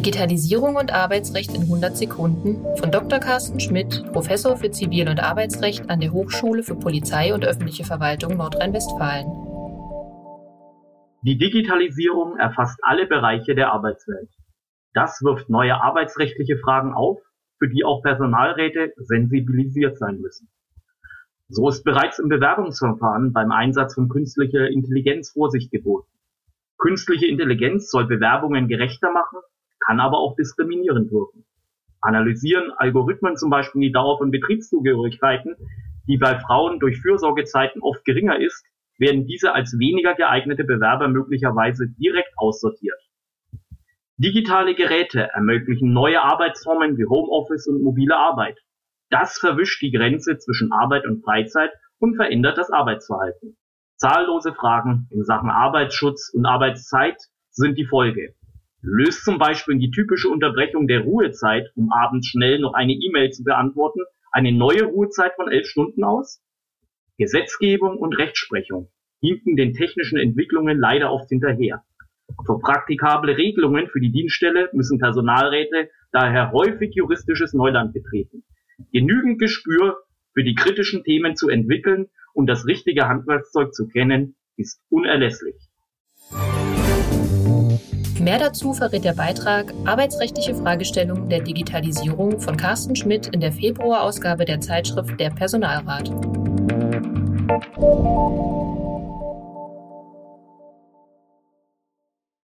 Digitalisierung und Arbeitsrecht in 100 Sekunden von Dr. Carsten Schmidt, Professor für Zivil- und Arbeitsrecht an der Hochschule für Polizei und öffentliche Verwaltung Nordrhein-Westfalen. Die Digitalisierung erfasst alle Bereiche der Arbeitswelt. Das wirft neue arbeitsrechtliche Fragen auf, für die auch Personalräte sensibilisiert sein müssen. So ist bereits im Bewerbungsverfahren beim Einsatz von künstlicher Intelligenz Vorsicht geboten. Künstliche Intelligenz soll Bewerbungen gerechter machen kann aber auch diskriminierend wirken. Analysieren Algorithmen zum Beispiel die Dauer von Betriebszugehörigkeiten, die bei Frauen durch Fürsorgezeiten oft geringer ist, werden diese als weniger geeignete Bewerber möglicherweise direkt aussortiert. Digitale Geräte ermöglichen neue Arbeitsformen wie Homeoffice und mobile Arbeit. Das verwischt die Grenze zwischen Arbeit und Freizeit und verändert das Arbeitsverhalten. Zahllose Fragen in Sachen Arbeitsschutz und Arbeitszeit sind die Folge löst zum Beispiel die typische Unterbrechung der Ruhezeit, um abends schnell noch eine E-Mail zu beantworten, eine neue Ruhezeit von elf Stunden aus? Gesetzgebung und Rechtsprechung hinken den technischen Entwicklungen leider oft hinterher. Für praktikable Regelungen für die Dienststelle müssen Personalräte daher häufig juristisches Neuland betreten. Genügend Gespür für die kritischen Themen zu entwickeln und das richtige Handwerkszeug zu kennen, ist unerlässlich. Mehr dazu verrät der Beitrag Arbeitsrechtliche Fragestellungen der Digitalisierung von Carsten Schmidt in der Februarausgabe der Zeitschrift Der Personalrat.